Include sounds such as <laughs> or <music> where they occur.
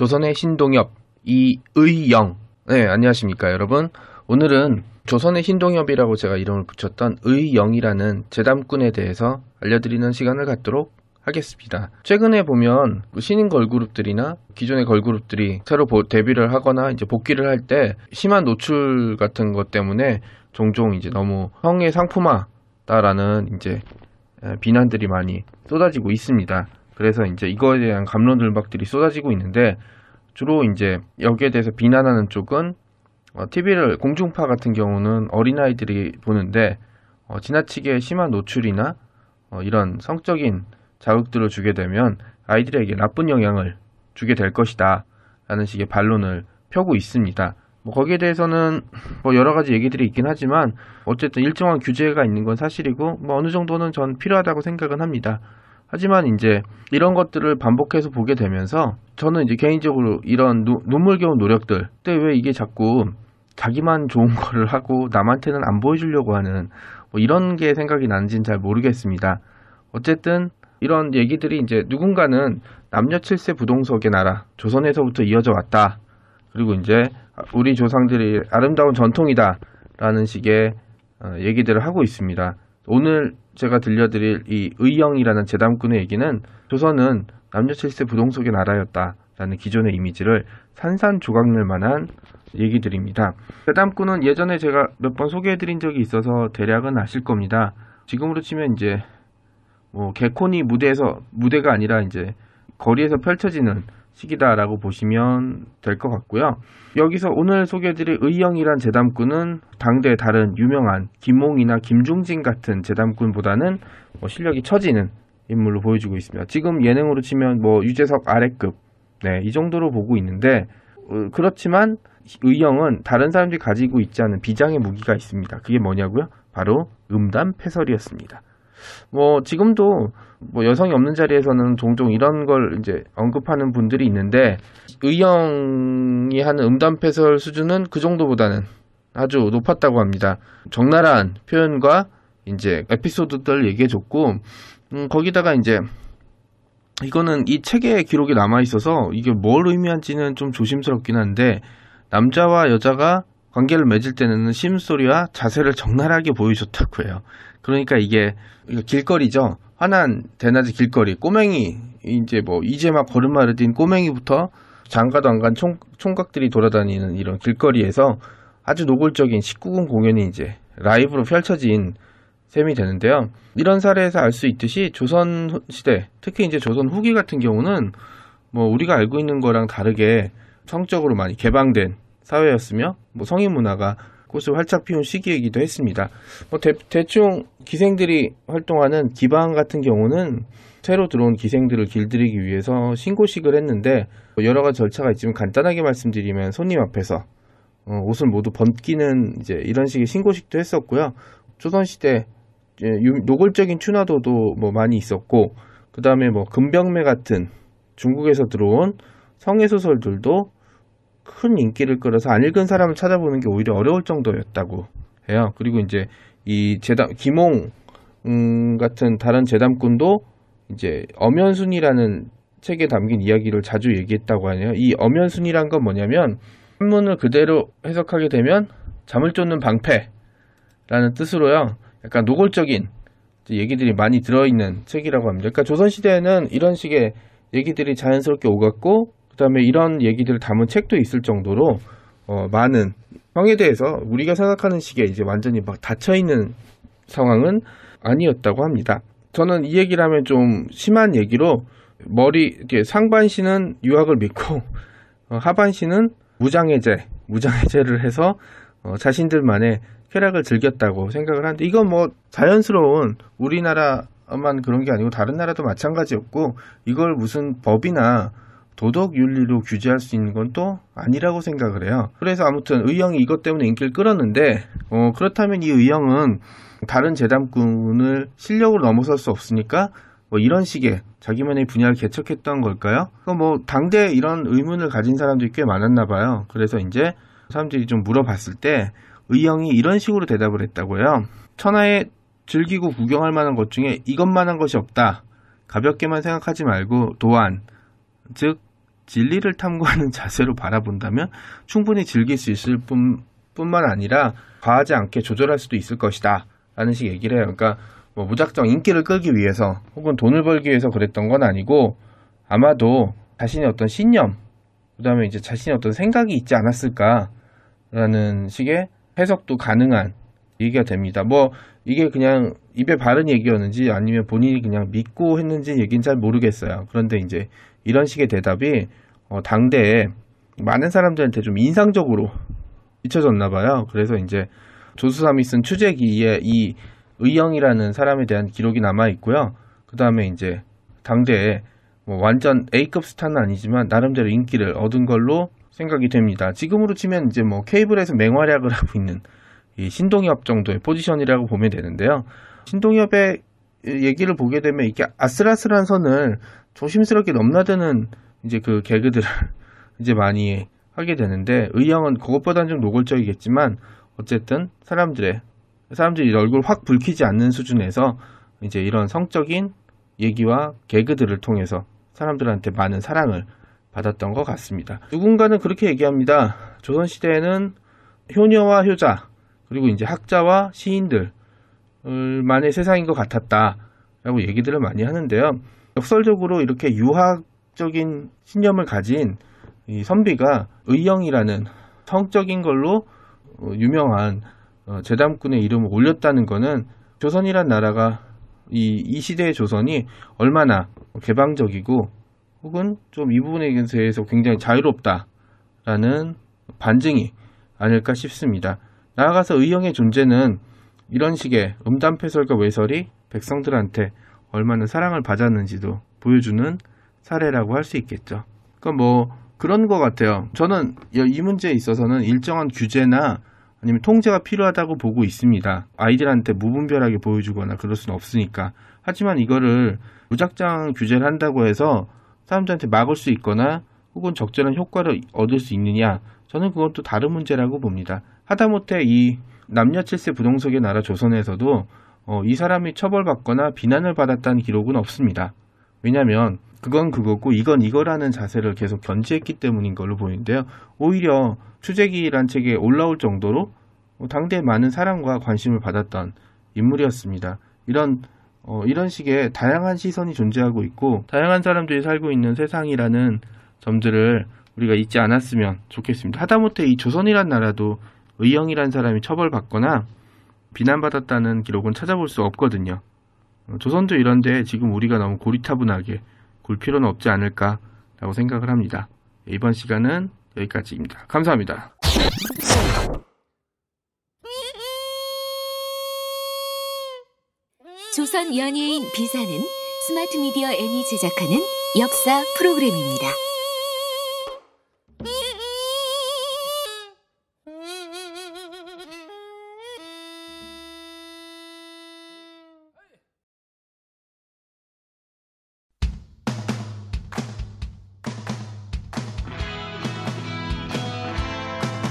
조선의 신동엽, 이의영. 네, 안녕하십니까, 여러분. 오늘은 조선의 신동엽이라고 제가 이름을 붙였던 의영이라는 재담꾼에 대해서 알려드리는 시간을 갖도록 하겠습니다. 최근에 보면 신인 걸그룹들이나 기존의 걸그룹들이 새로 보- 데뷔를 하거나 이제 복귀를 할 때 심한 노출 같은 것 때문에 종종 이제 너무 성의 상품화다라는 이제 에, 비난들이 많이 쏟아지고 있습니다. 그래서 이제 이거에 대한 감론들박들이 쏟아지고 있는데 주로 이제 여기에 대해서 비난하는 쪽은 TV를 공중파 같은 경우는 어린아이들이 보는데 어, 지나치게 심한 노출이나 어, 이런 성적인 자극들을 주게 되면 아이들에게 나쁜 영향을 주게 될 것이다 라는 식의 반론을 펴고 있습니다. 뭐 거기에 대해서는 <laughs> 뭐 여러 가지 얘기들이 있긴 하지만 어쨌든 일정한 규제가 있는 건 사실이고 뭐 어느 정도는 전 필요하다고 생각은 합니다. 하지만 이제 이런 것들을 반복해서 보게 되면서 저는 이제 개인적으로 이런 누- 눈물겨운 노력들 근데 왜 이게 자꾸 자기만 좋은 거를 하고 남한테는 안 보여주려고 하는 뭐 이런 게 생각이 나는지는 잘 모르겠습니다. 어쨌든 이런 얘기들이 이제 누군가는 남녀 7세 부동석의 나라 조선에서부터 이어져 왔다. 그리고 이제 우리 조상들이 아름다운 전통이다라는 식의 어, 얘기들을 하고 있습니다. 오늘 제가 들려드릴 이 의영이라는 재담꾼의 얘기는 조선은 남녀 7세 부동석의 나라였다라는 기존의 이미지를 산산조각낼 만한 얘기들입니다. 재담꾼은 예전에 제가 몇 번 소개해드린 적이 있어서 대략은 아실 겁니다. 지금으로 치면 이제 뭐 개콘이 무대에서 무대가 아니라 이제 거리에서 펼쳐지는 시기다라고 보시면 될 것 같고요. 여기서 오늘 소개해드릴 의영이란 재담꾼은 당대 다른 유명한 김몽이나 김중진 같은 재담꾼보다는 뭐 실력이 처지는 인물로 보여주고 있습니다. 지금 예능으로 치면 뭐 유재석 아래급 네, 이 정도로 보고 있는데 어, 그렇지만 의영은 다른 사람들이 가지고 있지 않은 비장의 무기가 있습니다. 그게 뭐냐고요? 바로 음담 패설이었습니다. 뭐 지금도 뭐 여성이 없는 자리에서는 종종 이런 걸 이제 언급하는 분들이 있는데 의영이 하는 음담 패설 수준은 그 정도보다는 아주 높았다고 합니다. 적나라한 표현과 이제 에피소드들 얘기해줬고 음, 거기다가 이제 이거는 이 책에 기록이 남아 있어서 이게 뭘 의미한지는 좀 조심스럽긴 한데 남자와 여자가 관계를 맺을 때는 심소리와 자세를 적나라하게 보여줬다고 해요. 그러니까 이게 길거리죠. 화난 대낮의 길거리 꼬맹이 이제 뭐 이제 막 걸음마를 뛴 꼬맹이부터 장가도 안 간 총각들이 돌아다니는 이런 길거리에서 아주 노골적인 19금 공연이 이제 라이브로 펼쳐진 셈이 되는데요. 이런 사례에서 알 수 있듯이 조선 시대, 특히 이제 조선 후기 같은 경우는 뭐 우리가 알고 있는 거랑 다르게 성적으로 많이 개방된 사회였으며 뭐 성인 문화가 꽃을 활짝 피운 시기이기도 했습니다. 뭐 대, 충 기생들이 활동하는 기방 같은 경우는 새로 들어온 기생들을 길들이기 위해서 신고식을 했는데 뭐 여러 가지 절차가 있지만 간단하게 말씀드리면 손님 앞에서 어, 옷을 모두 벗기는 이제 이런 식의 신고식도 했었고요. 조선시대 노골적인 추나도도 뭐 많이 있었고 그 다음에 뭐 금병매 같은 중국에서 들어온 성애 소설들도 큰 인기를 끌어서 안 읽은 사람을 찾아보는 게 오히려 어려울 정도였다고 해요. 그리고 이제 이 재담 김홍 음, 같은 다른 재담꾼도 이제 엄연순이라는 책에 담긴 이야기를 자주 얘기했다고 하네요. 이 엄연순이란 건 뭐냐면 한문을 그대로 해석하게 되면 잠을 쫓는 방패라는 뜻으로요. 약간 노골적인 얘기들이 많이 들어있는 책이라고 합니다. 그러니까 조선시대에는 이런 식의 얘기들이 자연스럽게 오갔고 그다음에 이런 얘기들을 담은 책도 있을 정도로 어, 많은 형에 대해서 우리가 생각하는 식의 이제 완전히 막 닫혀 있는 상황은 아니었다고 합니다. 저는 이 얘기를 하면 좀 심한 얘기로 머리 이렇게 상반신은 유학을 믿고 어, 하반신은 무장해제, 무장해제를 해서 어, 자신들만의 쾌락을 즐겼다고 생각을 하는데 이건 뭐 자연스러운 우리나라만 그런 게 아니고 다른 나라도 마찬가지였고 이걸 무슨 법이나 도덕 윤리로 규제할 수 있는 건 또 아니라고 생각을 해요. 그래서 아무튼 의형이 이것 때문에 인기를 끌었는데 어, 그렇다면 이 의형은 다른 재단꾼을 실력으로 넘어설 수 없으니까 뭐 이런 식의 자기만의 분야를 개척했던 걸까요? 뭐 당대 이런 의문을 가진 사람들이 꽤 많았나 봐요. 그래서 이제 사람들이 좀 물어봤을 때 의형이 이런 식으로 대답을 했다고요. 천하에 즐기고 구경할 만한 것 중에 이것만한 것이 없다. 가볍게만 생각하지 말고 도안, 즉 진리를 탐구하는 <laughs> 자세로 바라본다면 충분히 즐길 수 있을 뿐, 뿐만 아니라 과하지 않게 조절할 수도 있을 것이다. 라는 식 얘기를 해요. 그러니까 뭐 무작정 인기를 끌기 위해서 혹은 돈을 벌기 위해서 그랬던 건 아니고 아마도 자신의 어떤 신념, 그 다음에 이제 자신의 어떤 생각이 있지 않았을까라는 식의 해석도 가능한 얘기가 됩니다. 뭐 이게 그냥 입에 바른 얘기였는지 아니면 본인이 그냥 믿고 했는지 얘기는 잘 모르겠어요. 그런데 이제 이런 식의 대답이 어, 당대에 많은 사람들한테 좀 인상적으로 비춰졌나 봐요. 그래서 이제 조수삼이 쓴 추재기에 이 의영이라는 사람에 대한 기록이 남아 있고요. 그 다음에 이제 당대에 뭐 완전 A급 스타는 아니지만 나름대로 인기를 얻은 걸로 생각이 됩니다. 지금으로 치면 이제 뭐 케이블에서 맹활약을 <laughs> 하고 있는 이 신동엽 정도의 포지션이라고 보면 되는데요. 신동엽의 얘기를 보게 되면 이게 아슬아슬한 선을 조심스럽게 넘나드는 이제 그 개그들을 <laughs> 이제 많이 하게 되는데 의형은 그것보다는 좀 노골적이겠지만 어쨌든 사람들의 사람들이 얼굴 확 붉히지 않는 수준에서 이제 이런 성적인 얘기와 개그들을 통해서 사람들한테 많은 사랑을 받았던 것 같습니다. 누군가는 그렇게 얘기합니다. 조선시대에는 효녀와 효자, 그리고 이제 학자와 시인들만의 세상인 것 같았다 라고 얘기들을 많이 하는데요. 역설적으로 이렇게 유학 적인 신념을 가진 이 선비가 의영이라는 성적인 걸로 어, 유명한 어, 재담꾼의 이름을 올렸다는 것은 조선이란 나라가 이, 이 시대의 조선이 얼마나 개방적이고 혹은 좀 이 부분에 대해서 굉장히 자유롭다라는 반증이 아닐까 싶습니다. 나아가서 의형의 존재는 이런 식의 음담패설과 외설이 백성들한테 얼마나 사랑을 받았는지도 보여주는 사례라고 할 수 있겠죠. 그러니까 뭐 그런 것 같아요. 저는 이 문제에 있어서는 일정한 규제나 아니면 통제가 필요하다고 보고 있습니다. 아이들한테 무분별하게 보여주거나 그럴 수는 없으니까. 하지만 이거를 무작정 규제를 한다고 해서 사람들한테 막을 수 있거나 혹은 적절한 효과를 얻을 수 있느냐? 저는 그것도 다른 문제라고 봅니다. 하다못해 이 남녀 칠세 부동석의 나라 조선에서도 어, 이 사람이 처벌받거나 비난을 받았다는 기록은 없습니다. 왜냐하면 그건 그거고 이건 이거라는 자세를 계속 견지했기 때문인 걸로 보이는데요. 오히려 추재기란 책에 올라올 정도로 어, 당대 많은 사랑과 관심을 받았던 인물이었습니다. 이런 어, 이런 식의 다양한 시선이 존재하고 있고 다양한 사람들이 살고 있는 세상이라는 점들을 우리가 잊지 않았으면 좋겠습니다. 하다못해 이 조선이란 나라도 의영이란 사람이 처벌받거나 비난받았다는 기록은 찾아볼 수 없거든요. 어, 조선도 이런데 지금 우리가 너무 고리타분하게 굴 필요는 없지 않을까라고 생각을 합니다. 이번 시간은 여기까지입니다. 감사합니다. 조선 연예인 비사는 스마트 미디어 N이 제작하는 역사 프로그램입니다.